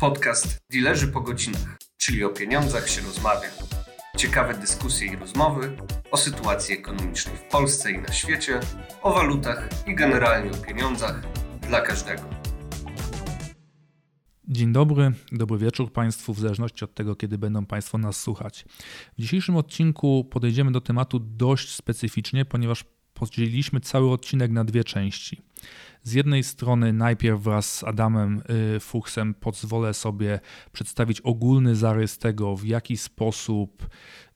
Podcast Dilerzy po godzinach, czyli o pieniądzach się rozmawia. Ciekawe dyskusje i rozmowy o sytuacji ekonomicznej w Polsce i na świecie, o walutach i generalnie o pieniądzach dla każdego. Dzień dobry, dobry wieczór Państwu, w zależności od tego, kiedy będą Państwo nas słuchać. W dzisiejszym odcinku podejdziemy do tematu dość specyficznie, ponieważ podzieliliśmy cały odcinek na dwie części. Z jednej strony, najpierw wraz z Adamem y, Fuchsem pozwolę sobie przedstawić ogólny zarys tego, w jaki sposób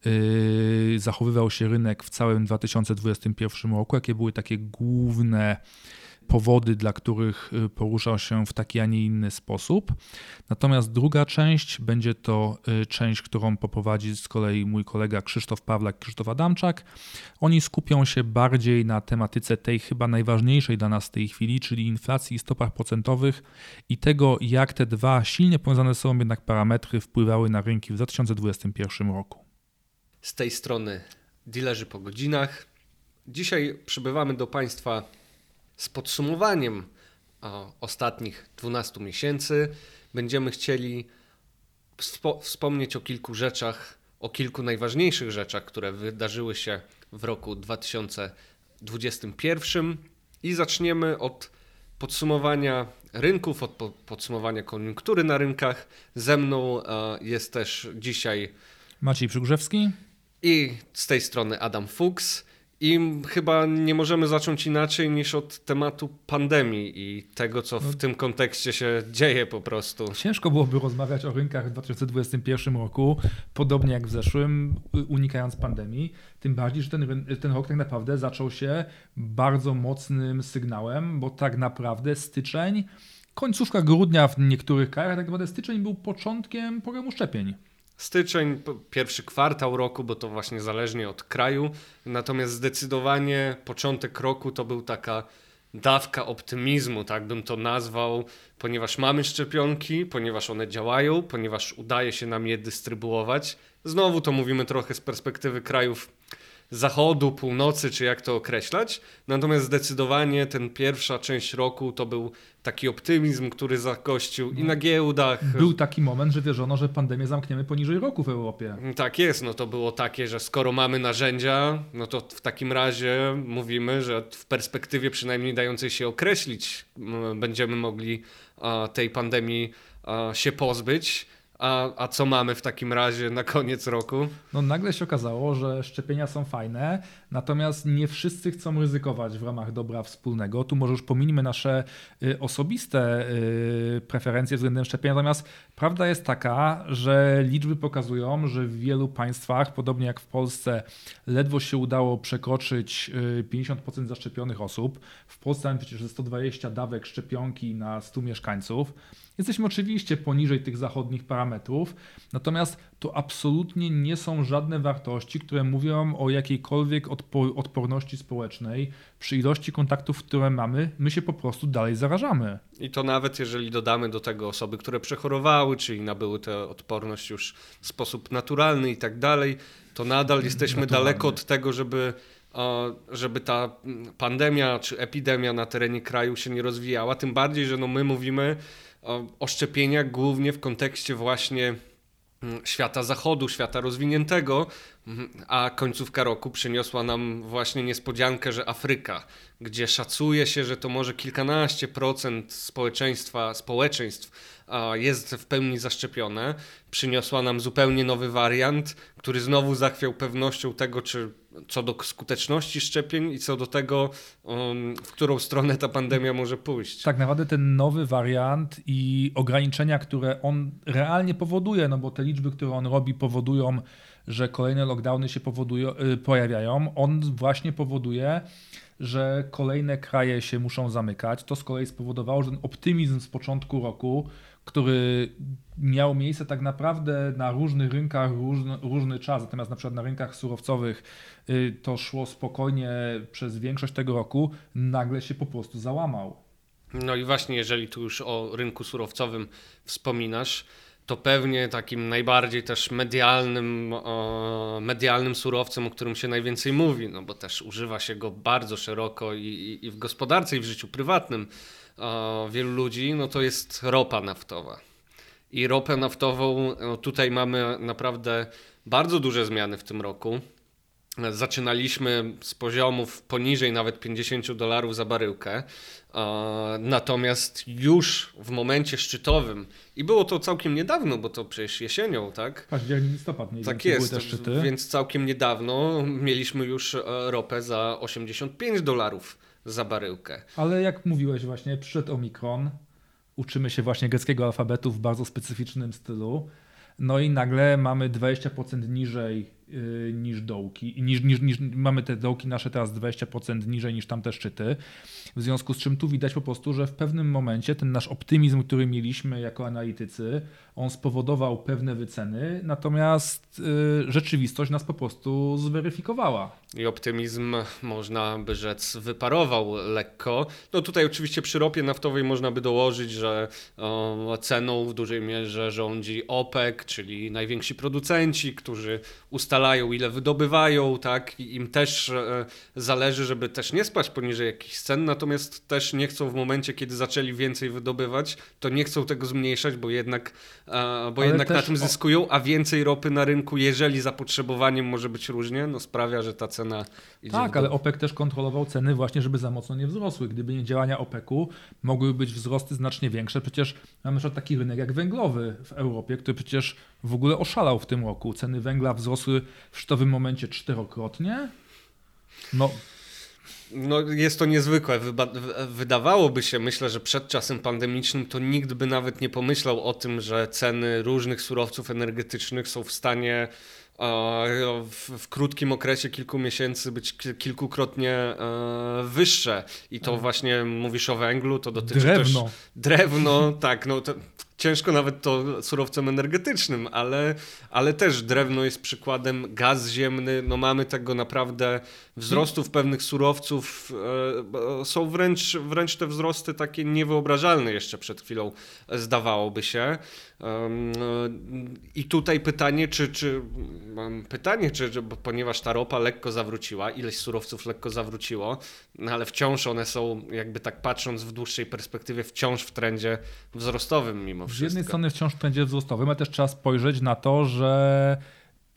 y, zachowywał się rynek w całym 2021 roku, jakie były takie główne powody, dla których y, poruszał się w taki, a nie inny sposób. Natomiast druga część będzie to y, część, którą poprowadzi z kolei mój kolega Krzysztof Pawlak, Krzysztof Adamczak. Oni skupią się bardziej na tematyce tej chyba najważniejszej dla nas w tej chwili, czyli inflacji i stopach procentowych i tego, jak te dwa silnie powiązane sobą jednak parametry wpływały na rynki w 2021 roku. Z tej strony dilerzy po godzinach. Dzisiaj przybywamy do Państwa z podsumowaniem ostatnich 12 miesięcy. Będziemy chcieli wspomnieć o kilku rzeczach, o kilku najważniejszych rzeczach, które wydarzyły się w roku 2021 i zaczniemy od podsumowania rynków, od podsumowania koniunktury na rynkach. Ze mną jest też dzisiaj Maciej Przygrzewski i z tej strony Adam Fuchs. I chyba nie możemy zacząć inaczej niż od tematu pandemii i tego, co w no. tym kontekście się dzieje po prostu. Ciężko byłoby rozmawiać o rynkach w 2021 roku, podobnie jak w zeszłym, unikając pandemii. Tym bardziej, że ten, ten rok tak naprawdę zaczął się bardzo mocnym sygnałem, bo tak naprawdę styczeń, końcówka grudnia w niektórych krajach, tak naprawdę styczeń był początkiem programu szczepień styczeń, pierwszy kwartał roku, bo to właśnie zależnie od kraju. Natomiast zdecydowanie początek roku to był taka dawka optymizmu, tak bym to nazwał, ponieważ mamy szczepionki, ponieważ one działają, ponieważ udaje się nam je dystrybuować. Znowu to mówimy trochę z perspektywy krajów zachodu, północy, czy jak to określać. Natomiast zdecydowanie ten pierwsza część roku to był taki optymizm, który zakościł i na giełdach. Był taki moment, że wierzono, że pandemię zamkniemy poniżej roku w Europie. Tak jest, no to było takie, że skoro mamy narzędzia, no to w takim razie mówimy, że w perspektywie przynajmniej dającej się określić, będziemy mogli tej pandemii się pozbyć. A, a co mamy w takim razie na koniec roku? No nagle się okazało, że szczepienia są fajne, natomiast nie wszyscy chcą ryzykować w ramach dobra wspólnego. Tu może już pominimy nasze y, osobiste y, preferencje względem szczepienia, natomiast prawda jest taka, że liczby pokazują, że w wielu państwach, podobnie jak w Polsce, ledwo się udało przekroczyć 50% y, zaszczepionych osób. W Polsce mamy przecież 120 dawek szczepionki na 100 mieszkańców. Jesteśmy oczywiście poniżej tych zachodnich parametrów, natomiast to absolutnie nie są żadne wartości, które mówią o jakiejkolwiek odporności społecznej. Przy ilości kontaktów, które mamy, my się po prostu dalej zarażamy. I to nawet jeżeli dodamy do tego osoby, które przechorowały, czyli nabyły tę odporność już w sposób naturalny i tak dalej, to nadal jesteśmy Naturalnie. daleko od tego, żeby żeby ta pandemia czy epidemia na terenie kraju się nie rozwijała. Tym bardziej, że no my mówimy o, szczepieniach głównie w kontekście właśnie mm, świata zachodu, świata rozwiniętego, a końcówka roku przyniosła nam właśnie niespodziankę, że Afryka, gdzie szacuje się, że to może kilkanaście procent społeczeństwa, społeczeństw jest w pełni zaszczepione, przyniosła nam zupełnie nowy wariant, który znowu zachwiał pewnością tego, czy co do skuteczności szczepień i co do tego, um, w którą stronę ta pandemia może pójść. Tak naprawdę ten nowy wariant i ograniczenia, które on realnie powoduje, no bo te liczby, które on robi, powodują, że kolejne lockdowny się powodują, y, pojawiają. On właśnie powoduje, że kolejne kraje się muszą zamykać. To z kolei spowodowało, że ten optymizm z początku roku który miał miejsce tak naprawdę na różnych rynkach różny, różny czas, natomiast na przykład na rynkach surowcowych y, to szło spokojnie przez większość tego roku, nagle się po prostu załamał. No i właśnie, jeżeli tu już o rynku surowcowym wspominasz, to pewnie takim najbardziej też medialnym, medialnym surowcem, o którym się najwięcej mówi, no bo też używa się go bardzo szeroko i, i w gospodarce, i w życiu prywatnym wielu ludzi, no to jest ropa naftowa. i ropę naftową. Tutaj mamy naprawdę bardzo duże zmiany w tym roku. Zaczynaliśmy z poziomów poniżej nawet 50 dolarów za baryłkę, natomiast już w momencie szczytowym, i było to całkiem niedawno, bo to przecież jesienią, tak? Październik, listopad, nie Tak jest, więc całkiem niedawno mieliśmy już e, ropę za 85 dolarów za baryłkę. Ale jak mówiłeś właśnie, przyszedł Omikron, uczymy się właśnie greckiego alfabetu w bardzo specyficznym stylu, no i nagle mamy 20% niżej niż dołki, niż, niż, niż mamy te dołki nasze teraz 20% niżej niż tamte szczyty. W związku z czym tu widać po prostu, że w pewnym momencie ten nasz optymizm, który mieliśmy jako analitycy, on spowodował pewne wyceny, natomiast y, rzeczywistość nas po prostu zweryfikowała. I optymizm, można by rzec, wyparował lekko. No tutaj oczywiście przy ropie naftowej można by dołożyć, że o, ceną w dużej mierze rządzi OPEC, czyli najwięksi producenci, którzy ustalają ile wydobywają, tak, i im też e, zależy, żeby też nie spać poniżej jakichś cen, natomiast też nie chcą w momencie, kiedy zaczęli więcej wydobywać, to nie chcą tego zmniejszać, bo jednak bo jednak na tym zyskują, a więcej ropy na rynku, jeżeli zapotrzebowaniem może być różnie, no sprawia, że ta cena idzie Tak, ale OPEC też kontrolował ceny właśnie, żeby za mocno nie wzrosły. Gdyby nie działania OPEC-u, mogłyby być wzrosty znacznie większe. Przecież mamy na przykład taki rynek jak węglowy w Europie, który przecież w ogóle oszalał w tym roku. Ceny węgla wzrosły w sztowym momencie czterokrotnie. No, no, jest to niezwykłe. Wydawałoby się, myślę, że przed czasem pandemicznym to nikt by nawet nie pomyślał o tym, że ceny różnych surowców energetycznych są w stanie w, krótkim okresie kilku miesięcy być kilkukrotnie e, wyższe. I to mhm. właśnie mówisz o węglu, to dotyczy drewno. też drewno, tak, no to ciężko nawet to surowcem energetycznym, ale, ale też drewno jest przykładem, gaz ziemny, no mamy tego naprawdę wzrostów pewnych surowców, e, są wręcz, wręcz te wzrosty takie niewyobrażalne jeszcze przed chwilą, zdawałoby się. I tutaj pytanie, czy, czy mam pytanie, czy, czy ponieważ ta ropa lekko zawróciła, ileś surowców lekko zawróciło, no ale wciąż one są, jakby tak patrząc w dłuższej perspektywie, wciąż w trendzie wzrostowym mimo wszystko. Z jednej strony wciąż w trendzie wzrostowym, ale też trzeba spojrzeć na to, że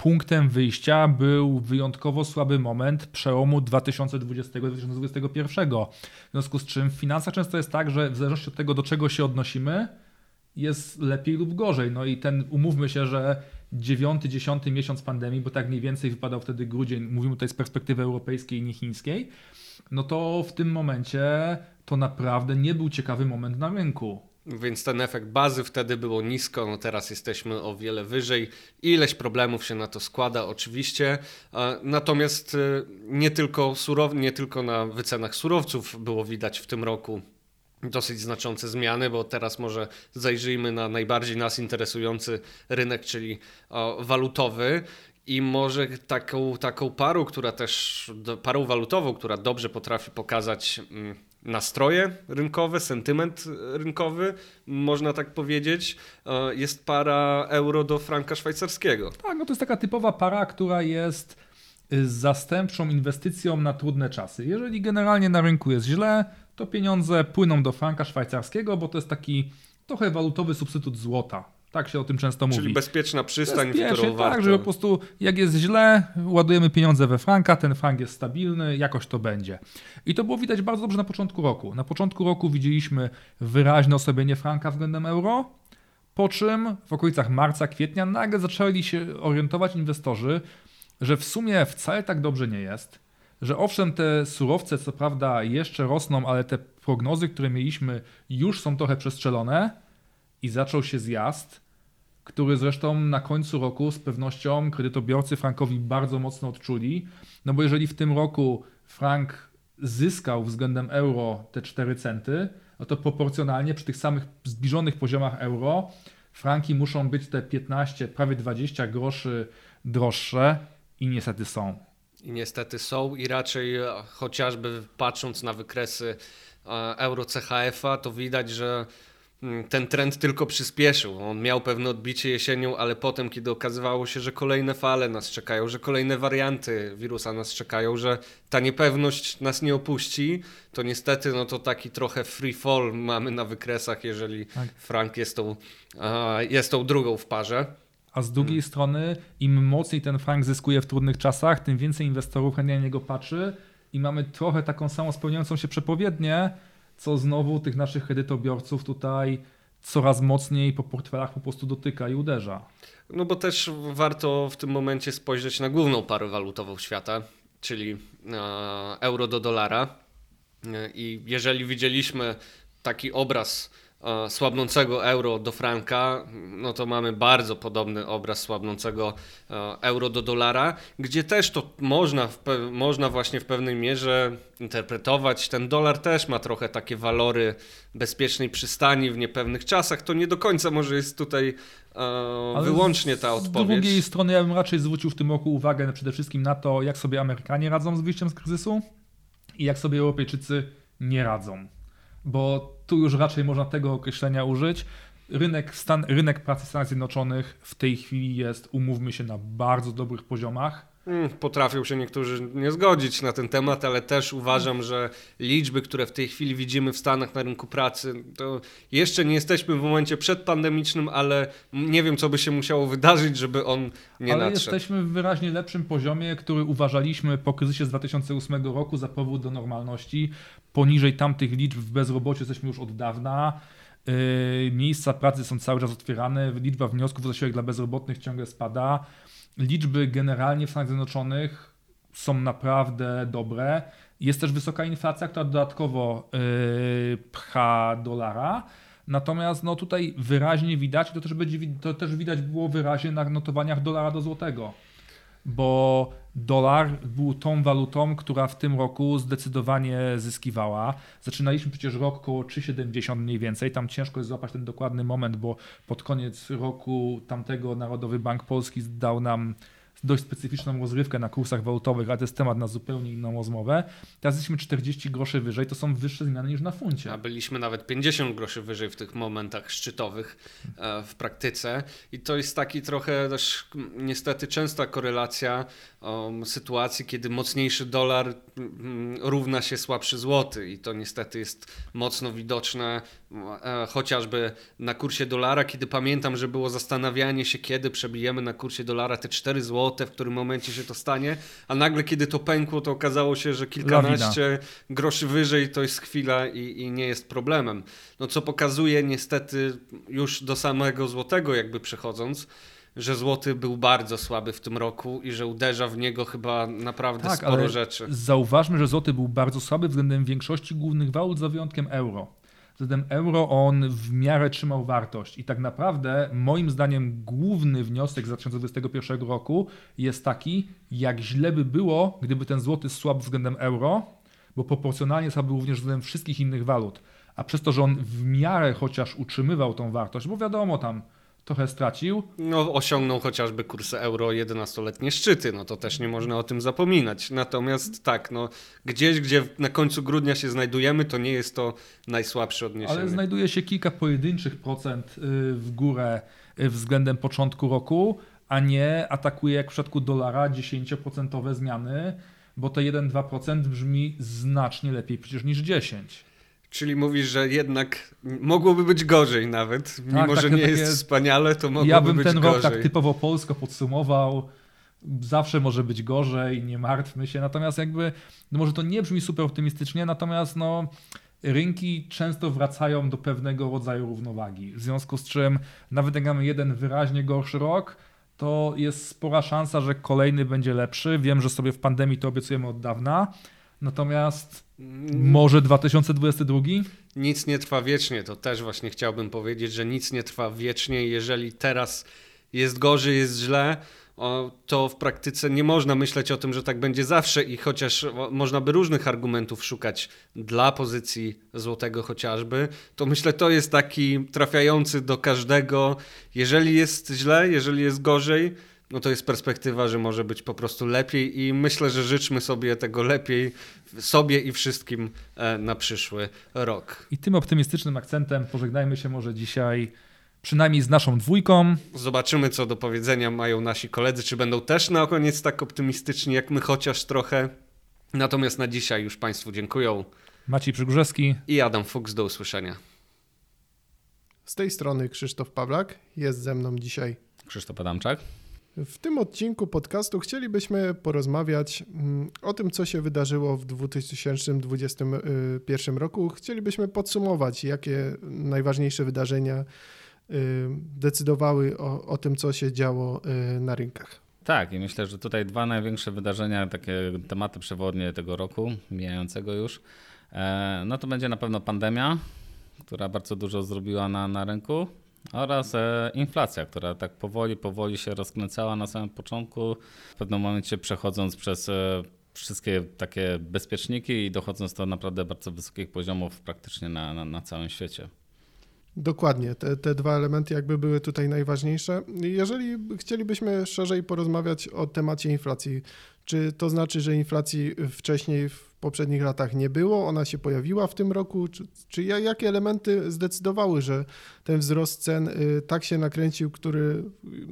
punktem wyjścia był wyjątkowo słaby moment przełomu 2020-2021. W związku z czym w finansach często jest tak, że w zależności od tego, do czego się odnosimy, jest lepiej lub gorzej. No i ten, umówmy się, że dziewiąty, dziesiąty miesiąc pandemii, bo tak mniej więcej wypadał wtedy grudzień, mówimy tutaj z perspektywy europejskiej, nie chińskiej, no to w tym momencie to naprawdę nie był ciekawy moment na rynku. Więc ten efekt bazy wtedy było nisko, no teraz jesteśmy o wiele wyżej. Ileś problemów się na to składa, oczywiście. Natomiast y, nie tylko, surow, nie tylko na wycenach surowców było widać w tym roku dosyć znaczące zmiany, bo teraz może zajrzyjmy na najbardziej nas interesujący rynek, czyli walutowy. I może taką, taką parą, która też, parą walutową, która dobrze potrafi pokazać mm, nastroje rynkowe, sentyment rynkowy, można tak powiedzieć, e, jest para euro do franka szwajcarskiego. Tak, no to jest taka typowa para, która jest y, zastępczą inwestycją na trudne czasy. Jeżeli generalnie na rynku jest źle, to pieniądze płyną do franka szwajcarskiego, bo to jest taki trochę walutowy substytut złota. Tak się o tym często mówi. Czyli bezpieczna przystań, Bezpiecznie, w którą tak, warto... że po prostu jak jest źle, ładujemy pieniądze we franka, ten frank jest stabilny, jakoś to będzie. I to było widać bardzo dobrze na początku roku. Na początku roku widzieliśmy wyraźne osłabienie franka względem euro, po czym w okolicach marca, kwietnia nagle zaczęli się orientować inwestorzy, że w sumie wcale tak dobrze nie jest, że owszem, te surowce co prawda jeszcze rosną, ale te prognozy, które mieliśmy, już są trochę przestrzelone i zaczął się zjazd, który zresztą na końcu roku z pewnością kredytobiorcy frankowi bardzo mocno odczuli. No bo jeżeli w tym roku frank zyskał względem euro te 4 centy, no to proporcjonalnie przy tych samych zbliżonych poziomach euro franki muszą być te 15, prawie 20 groszy droższe i niestety są. I niestety są i raczej e, chociażby patrząc na wykresy e, euro CHF-a, to widać, że ten trend tylko przyspieszył. On miał pewne odbicie jesienią, ale potem, kiedy okazywało się, że kolejne fale nas czekają, że kolejne warianty wirusa nas czekają, że ta niepewność nas nie opuści, to niestety no to taki trochę free fall mamy na wykresach, jeżeli tak. Frank jest tą, jest tą drugą w parze. A z drugiej hmm. strony, im mocniej ten frank zyskuje w trudnych czasach, tym więcej inwestorów chętnie na niego patrzy i mamy trochę taką samą spełniającą się przepowiednię, co znowu tych naszych kredytobiorców tutaj coraz mocniej po portfelach po prostu dotyka i uderza. No bo też warto w tym momencie spojrzeć na główną parę walutową świata, czyli euro do dolara. I jeżeli widzieliśmy taki obraz słabnącego euro do franka, no to mamy bardzo podobny obraz słabnącego e, euro do dolara, gdzie też to można, można właśnie w pewnej mierze interpretować. Ten dolar też ma trochę takie walory bezpiecznej przystani w niepewnych czasach. To nie do końca może jest tutaj e, wyłącznie ta odpowiedź. Z drugiej strony ja bym raczej zwrócił w tym roku uwagę przede wszystkim na to, jak sobie Amerykanie radzą z wyjściem z kryzysu i jak sobie Europejczycy nie radzą bo tu już raczej można tego określenia użyć. Rynek, stan, rynek pracy w Stanach Zjednoczonych w tej chwili jest, umówmy się, na bardzo dobrych poziomach. Hmm, potrafią się niektórzy nie zgodzić na ten temat, ale też uważam, że liczby, które w tej chwili widzimy w Stanach na rynku pracy, to jeszcze nie jesteśmy w momencie przedpandemicznym, ale nie wiem, co by się musiało wydarzyć, żeby on nie ale nadszedł. Ale jesteśmy w wyraźnie lepszym poziomie, który uważaliśmy po kryzysie z 2008 roku za powód do normalności. Poniżej tamtych liczb w bezrobociu jesteśmy już od dawna. Yy, miejsca pracy są cały czas otwierane, liczba wniosków o zasiłek dla bezrobotnych ciągle spada liczby generalnie w Stanach Zjednoczonych są naprawdę dobre. Jest też wysoka inflacja, która dodatkowo yy, pcha dolara. Natomiast no, tutaj wyraźnie widać, to też, będzie, to też widać było wyraźnie na notowaniach dolara do złotego bo dolar był tą walutą, która w tym roku zdecydowanie zyskiwała. Zaczynaliśmy przecież rok około 3,70 mniej więcej. Tam ciężko jest złapać ten dokładny moment, bo pod koniec roku tamtego Narodowy Bank Polski dał nam dość specyficzną rozrywkę na kursach walutowych, ale to jest temat na zupełnie inną rozmowę. Teraz jesteśmy 40 groszy wyżej, to są wyższe zmiany niż na funcie. A byliśmy nawet 50 groszy wyżej w tych momentach szczytowych e, w praktyce i to jest taki trochę też niestety częsta korelacja um, sytuacji, kiedy mocniejszy dolar równa się słabszy złoty i to niestety jest mocno widoczne e, chociażby na kursie dolara, kiedy pamiętam, że było zastanawianie się, kiedy przebijemy na kursie dolara te 4 złote, w którym momencie się to stanie, a nagle kiedy to pękło, to okazało się, że kilkanaście Lawina. groszy wyżej to jest chwila i, i nie jest problemem. No co pokazuje niestety już do samego złotego jakby przechodząc, że złoty był bardzo słaby w tym roku i że uderza w niego chyba naprawdę tak, sporo rzeczy. Zauważmy, że złoty był bardzo słaby względem większości głównych walut, za wyjątkiem euro. Względem euro on w miarę trzymał wartość i tak naprawdę moim zdaniem główny wniosek z 2021 roku jest taki, jak źle by było, gdyby ten złoty słabł względem euro, bo proporcjonalnie słaby również względem wszystkich innych walut. A przez to, że on w miarę chociaż utrzymywał tą wartość, bo wiadomo tam trochę stracił. No, osiągnął chociażby kursy euro 11-letnie szczyty, no to też nie można o tym zapominać. Natomiast tak, no, gdzieś, gdzie na końcu grudnia się znajdujemy, to nie jest to najsłabsze odniesienie. Ale znajduje się kilka pojedynczych procent y, w górę y, względem początku roku, a nie atakuje jak w przypadku dolara 10% zmiany, bo te 1-2% brzmi znacznie lepiej przecież niż 10. Czyli mówisz, że jednak mogłoby być gorzej nawet, tak, mimo że nie takie... jest wspaniale, to mogłoby być gorzej. Ja bym ten gorzej. rok tak typowo polsko podsumował. Zawsze może być gorzej, nie martwmy się. Natomiast jakby, no może to nie brzmi super optymistycznie, natomiast no rynki często wracają do pewnego rodzaju równowagi. W związku z czym nawet jak mamy jeden wyraźnie gorszy rok, to jest spora szansa, że kolejny będzie lepszy. Wiem, że sobie w pandemii to obiecujemy od dawna. Natomiast może 2022? Nic nie trwa wiecznie, to też właśnie chciałbym powiedzieć, że nic nie trwa wiecznie. Jeżeli teraz jest gorzej, jest źle, to w praktyce nie można myśleć o tym, że tak będzie zawsze i chociaż można by różnych argumentów szukać dla pozycji złotego chociażby, to myślę to jest taki trafiający do każdego. Jeżeli jest źle, jeżeli jest gorzej, no to jest perspektywa, że może być po prostu lepiej i myślę, że życzmy sobie tego lepiej sobie i wszystkim e, na przyszły rok. I tym optymistycznym akcentem pożegnajmy się może dzisiaj przynajmniej z naszą dwójką. Zobaczymy, co do powiedzenia mają nasi koledzy, czy będą też na koniec tak optymistyczni jak my, chociaż trochę. Natomiast na dzisiaj już Państwu dziękuję. Maciej Przygórzewski i Adam Fuchs. Do usłyszenia. Z tej strony Krzysztof Pawlak, jest ze mną dzisiaj Krzysztof Adamczak. W tym odcinku podcastu chcielibyśmy porozmawiać mm, o tym, co się wydarzyło w 2021 roku. Chcielibyśmy podsumować, jakie najważniejsze wydarzenia y, decydowały o, o tym, co się działo y, na rynkach. Tak, i myślę, że tutaj dwa największe wydarzenia, takie tematy przewodnie tego roku, mijającego już, e, no to będzie na pewno pandemia, która bardzo dużo zrobiła na, na rynku oraz e, inflacja, która tak powoli, powoli się rozkręcała na samym początku, w pewnym momencie przechodząc przez e, wszystkie takie bezpieczniki i dochodząc do naprawdę bardzo wysokich poziomów praktycznie na, na, na całym świecie. Dokładnie, te, te dwa elementy jakby były tutaj najważniejsze. Jeżeli chcielibyśmy szerzej porozmawiać o temacie inflacji, czy to znaczy, że inflacji wcześniej poprzednich latach nie było, ona się pojawiła w tym roku, czy, czy jakie elementy zdecydowały, że ten wzrost cen y, tak się nakręcił, który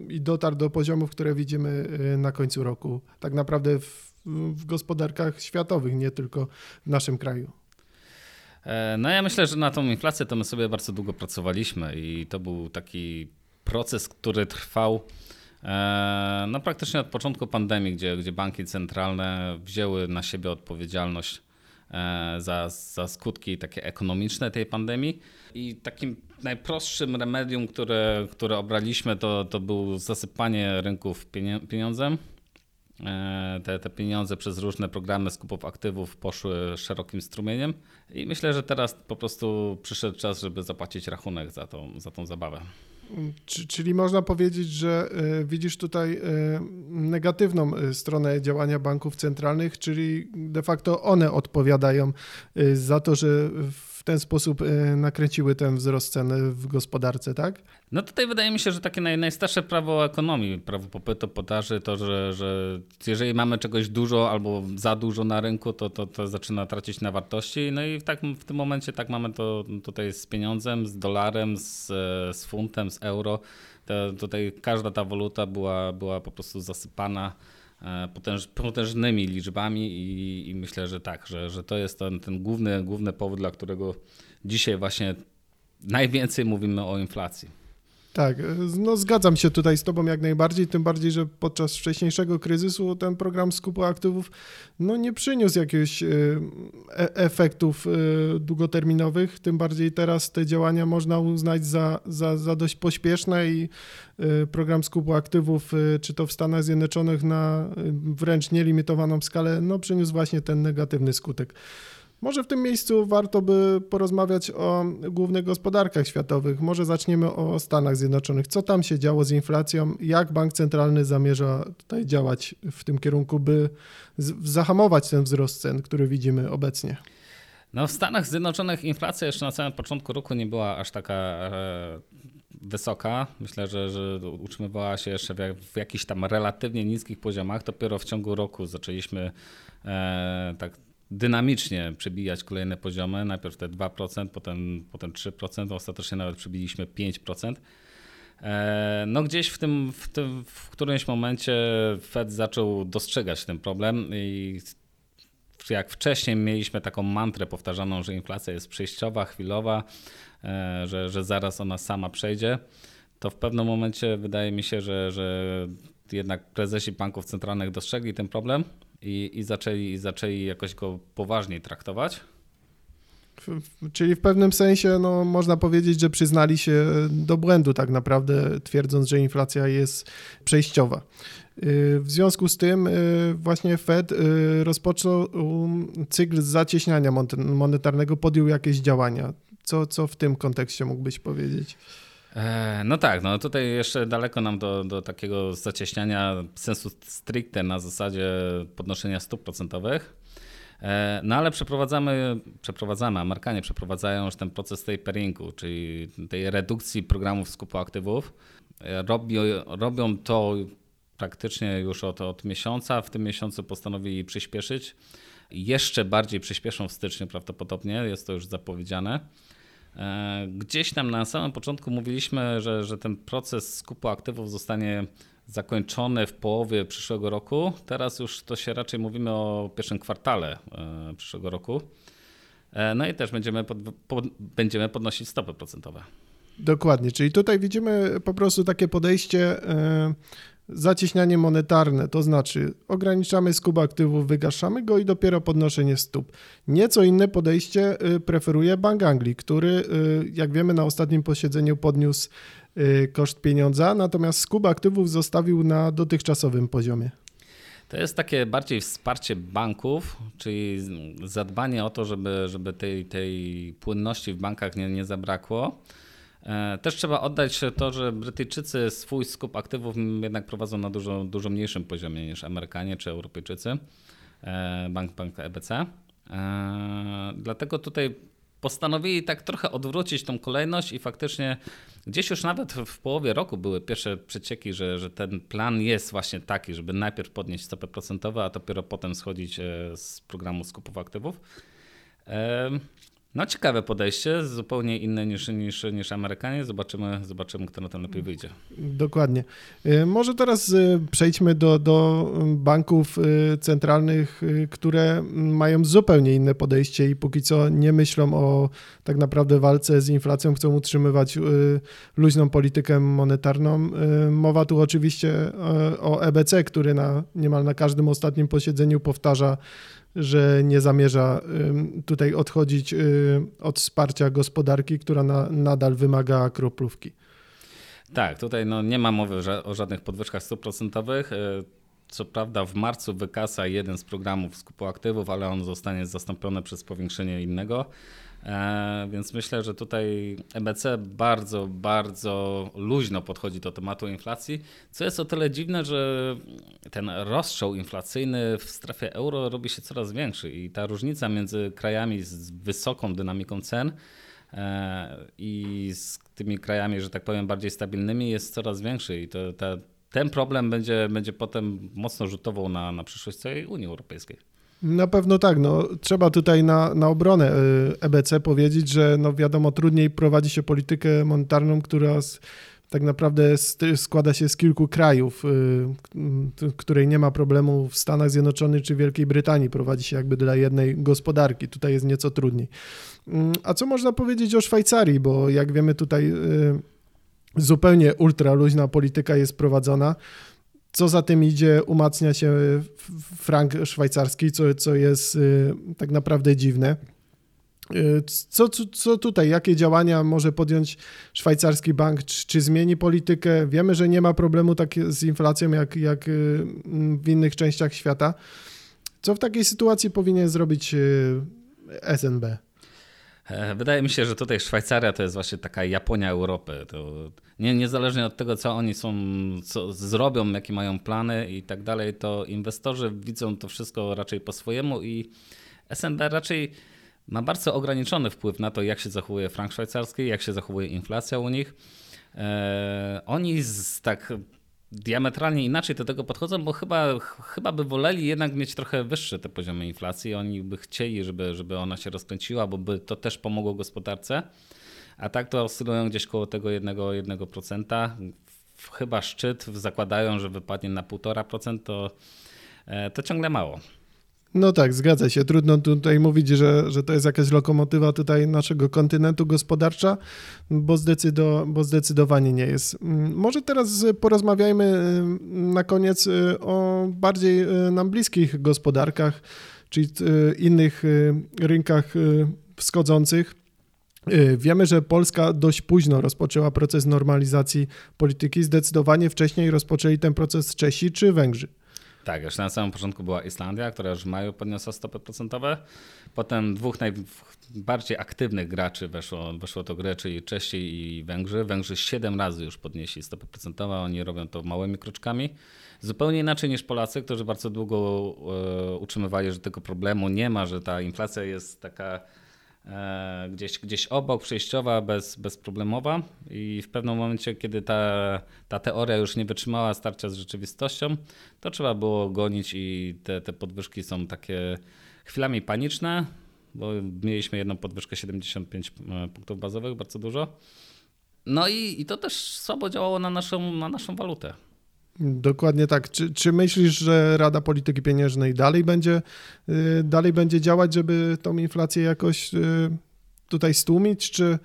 i dotarł do poziomów, które widzimy y, na końcu roku, tak naprawdę w, w gospodarkach światowych, nie tylko w naszym kraju? E, no ja myślę, że na tą inflację to my sobie bardzo długo pracowaliśmy i to był taki proces, który trwał no praktycznie od początku pandemii, gdzie, gdzie banki centralne wzięły na siebie odpowiedzialność e, za, za skutki takie ekonomiczne tej pandemii. I takim najprostszym remedium, które, które obraliśmy, to, to był zasypanie rynków pieniądzem. E, te, te pieniądze przez różne programy skupów aktywów poszły szerokim strumieniem i myślę, że teraz po prostu przyszedł czas, żeby zapłacić rachunek za tą, za tą zabawę. Czyli można powiedzieć, że e, widzisz tutaj e, negatywną stronę działania banków centralnych, czyli de facto one odpowiadają za to, że w w ten sposób e, nakręciły ten wzrost cen w gospodarce, tak? No tutaj wydaje mi się, że takie naj, najstarsze prawo ekonomii, prawo popytu, podaży, to, że, że jeżeli mamy czegoś dużo albo za dużo na rynku, to, to, to zaczyna tracić na wartości. No i tak, w tym momencie tak mamy to tutaj z pieniądzem, z dolarem, z, e, z funtem, z euro. To, tutaj każda ta waluta była, była po prostu zasypana potęż, potężnymi liczbami i, i, myślę, że tak, że, że to jest ten, ten główny, główny powód, dla którego dzisiaj właśnie najwięcej mówimy o inflacji. Tak, no zgadzam się tutaj z Tobą jak najbardziej, tym bardziej, że podczas wcześniejszego kryzysu ten program skupu aktywów no, nie przyniósł jakichś e, e efektów e, długoterminowych, tym bardziej teraz te działania można uznać za, za, za dość pośpieszne i e, program skupu aktywów, e, czy to w Stanach Zjednoczonych na wręcz nielimitowaną skalę, no przyniósł właśnie ten negatywny skutek. Może w tym miejscu warto by porozmawiać o głównych gospodarkach światowych. Może zaczniemy o Stanach Zjednoczonych. Co tam się działo z inflacją? Jak bank centralny zamierza tutaj działać w tym kierunku, by zahamować ten wzrost cen, który widzimy obecnie? No w Stanach Zjednoczonych inflacja jeszcze na samym początku roku nie była aż taka e, wysoka. Myślę, że, że utrzymywała się jeszcze w, jakichś tam relatywnie niskich poziomach. Dopiero w ciągu roku zaczęliśmy e, tak dynamicznie przebijać kolejne poziomy. Najpierw te 2%, potem, potem 3%, ostatecznie nawet przebiliśmy 5%. E, no gdzieś w tym, w tym w którymś momencie Fed zaczął dostrzegać ten problem i jak wcześniej mieliśmy taką mantrę powtarzaną, że inflacja jest przejściowa, chwilowa, e, że, że zaraz ona sama przejdzie, to w pewnym momencie wydaje mi się, że, że jednak prezesi banków centralnych dostrzegli ten problem i, i, zaczęli, zaczęli jakoś go poważniej traktować. Czyli w pewnym sensie no, można powiedzieć, że przyznali się do błędu tak naprawdę, twierdząc, że inflacja jest przejściowa. Y, w związku z tym y, właśnie Fed y, rozpoczął cykl zacieśniania monetarnego, podjął jakieś działania. Co, co w tym kontekście mógłbyś powiedzieć? E, no tak, no tutaj jeszcze daleko nam do, do takiego zacieśniania sensu stricte na zasadzie podnoszenia stóp procentowych. E, no ale przeprowadzamy, przeprowadzamy, Amerykanie przeprowadzają już ten proces taperingu, czyli tej redukcji programów skupu aktywów. E, robią, robią to praktycznie już od, od miesiąca. W tym miesiącu postanowili przyspieszyć. Jeszcze bardziej przyspieszą w styczniu prawdopodobnie, jest to już zapowiedziane. E, gdzieś tam na samym początku mówiliśmy, że, że ten proces skupu aktywów zostanie zakończony w połowie przyszłego roku. Teraz już to się raczej mówimy o pierwszym kwartale e, przyszłego roku. E, no i też będziemy, pod, pod, będziemy podnosić stopy procentowe. Dokładnie, czyli tutaj widzimy po prostu takie podejście zacieśnianie monetarne, to znaczy ograniczamy skup aktywów, wygaszamy go i dopiero podnoszenie stóp. Nieco inne podejście y, preferuje Bank Anglii, który, y, jak wiemy, na ostatnim posiedzeniu podniósł y, koszt pieniądza, natomiast skup aktywów zostawił na dotychczasowym poziomie. To jest takie bardziej wsparcie banków, czyli zadbanie o to, żeby, żeby tej, tej płynności w bankach nie, nie zabrakło. E, też trzeba oddać to, że Brytyjczycy swój skup aktywów jednak prowadzą na dużo, dużo mniejszym poziomie niż Amerykanie czy Europejczycy, e, bank, bank EBC. E, dlatego tutaj postanowili tak trochę odwrócić tą kolejność i faktycznie gdzieś już nawet w połowie roku były pierwsze przecieki, że, że ten plan jest właśnie taki, żeby najpierw podnieść stopę procentową, a dopiero potem schodzić z programu skupów aktywów. No ciekawe podejście, zupełnie inne niż, niż, niż Amerykanie. Zobaczymy, zobaczymy, kto na tym lepiej wyjdzie. Dokładnie. Y, może teraz y, przejdźmy do, do banków y, centralnych, które mają zupełnie inne podejście i póki co nie myślą o tak naprawdę walce z inflacją, chcą utrzymywać luźną politykę monetarną. Mowa tu oczywiście o EBC, który na niemal na każdym ostatnim posiedzeniu powtarza że nie zamierza tutaj odchodzić od wsparcia gospodarki, która na, nadal wymaga kroplówki. Tak, tutaj no nie ma mowy o żadnych podwyżkach stóp procentowych. Co prawda w marcu wykasa jeden z programów skupu aktywów, ale on zostanie zastąpiony przez powiększenie innego. E, więc myślę, że tutaj EBC bardzo, bardzo luźno podchodzi do tematu inflacji, co jest o tyle dziwne, że ten rozstrzał inflacyjny w strefie euro robi się coraz większy i ta różnica między krajami z wysoką dynamiką cen e, i z tymi krajami, że tak powiem, bardziej stabilnymi jest coraz większy i to, ten problem będzie, będzie potem mocno rzutował na, na przyszłość całej Unii Europejskiej. Na pewno tak. No, trzeba tutaj na, na obronę EBC y, powiedzieć, że no wiadomo, trudniej prowadzi się politykę monetarną, która z, tak naprawdę składa się z kilku krajów, y, której nie ma problemu w Stanach Zjednoczonych czy Wielkiej Brytanii. Prowadzi się jakby dla jednej gospodarki. Tutaj jest nieco trudniej. Mm, a co można powiedzieć o Szwajcarii? Bo jak wiemy, tutaj y, zupełnie ultraluźna polityka jest prowadzona. Co za tym idzie, umacnia się frank szwajcarski, co, co jest y, tak naprawdę dziwne. Y, co, co, co tutaj, jakie działania może podjąć szwajcarski bank? Czy, czy, zmieni politykę? Wiemy, że nie ma problemu tak z inflacją jak, jak y, w innych częściach świata. Co w takiej sytuacji powinien zrobić SNB? E, wydaje mi się, że tutaj Szwajcaria to jest właśnie taka Japonia Europy. To nie, niezależnie od tego, co oni są, co zrobią, jakie mają plany i tak dalej, to inwestorzy widzą to wszystko raczej po swojemu i SNB raczej ma bardzo ograniczony wpływ na to, jak się zachowuje frank szwajcarski, jak się zachowuje inflacja u nich. E, oni z, tak diametralnie inaczej do tego podchodzą, bo chyba, chyba by woleli jednak mieć trochę wyższe te poziomy inflacji. Oni by chcieli, żeby, żeby ona się rozkręciła, bo by to też pomogło gospodarce. A tak to oscylują gdzieś koło tego 1%. 1%. Chyba szczyt zakładają, że wypadnie na 1,5%, to, e, to ciągle mało. No tak, zgadza się. Trudno tutaj mówić, że, że to jest jakaś lokomotywa tutaj naszego kontynentu gospodarcza, bo, zdecydo, bo zdecydowanie nie jest. Mm, może teraz porozmawiajmy y, na koniec y, o bardziej y, nam bliskich gospodarkach, czyli innych rynkach wschodzących. Wiemy, że Polska dość późno rozpoczęła proces normalizacji polityki. Zdecydowanie wcześniej rozpoczęli ten proces Czesi czy Węgrzy. Tak, już na samym początku była Islandia, która już w maju podniosła stopy procentowe. Potem dwóch najbardziej aktywnych graczy weszło, weszło do gry, czyli Czesi i Węgrzy. Węgrzy siedem razy już podnieśli stopy procentowe, oni robią to małymi kroczkami. Zupełnie inaczej niż Polacy, którzy bardzo długo e, utrzymywali, że tego problemu nie ma, że ta inflacja jest taka gdzieś, gdzieś obok, przejściowa, bez, bezproblemowa i w pewnym momencie, kiedy ta, ta teoria już nie wytrzymała starcia z rzeczywistością, to trzeba było gonić i te, te podwyżki są takie chwilami paniczne, bo mieliśmy jedną podwyżkę 75 e, punktów bazowych, bardzo dużo. No i, i to też słabo działało na naszą, na naszą walutę. Dokładnie tak. Czy, czy myślisz, że Rada Polityki Pieniężnej dalej będzie, y, dalej będzie działać, żeby tą inflację jakoś y, tutaj stłumić, czy...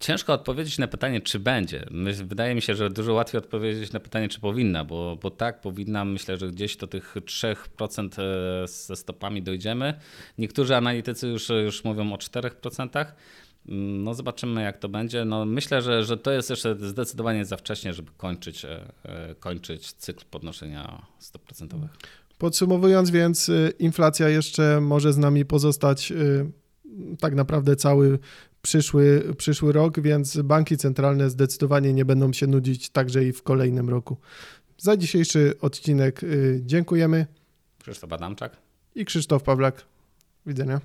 Ciężko odpowiedzieć na pytanie, czy będzie. Wydaje mi się, że dużo łatwiej odpowiedzieć na pytanie, czy powinna, bo, bo tak, powinna. Myślę, że gdzieś do tych 3% e, ze stopami dojdziemy. Niektórzy analitycy już, już mówią o 4%. No zobaczymy, jak to będzie. No, myślę, że, że to jest jeszcze zdecydowanie za wcześnie, żeby kończyć, e, e, kończyć cykl podnoszenia stóp procentowych. Podsumowując więc, y, inflacja jeszcze może z nami pozostać y, tak naprawdę cały przyszły, przyszły rok, więc banki centralne zdecydowanie nie będą się nudzić także i w kolejnym roku. Za dzisiejszy odcinek y, dziękujemy. Krzysztof Adamczak i Krzysztof Pawlak. Widzenia.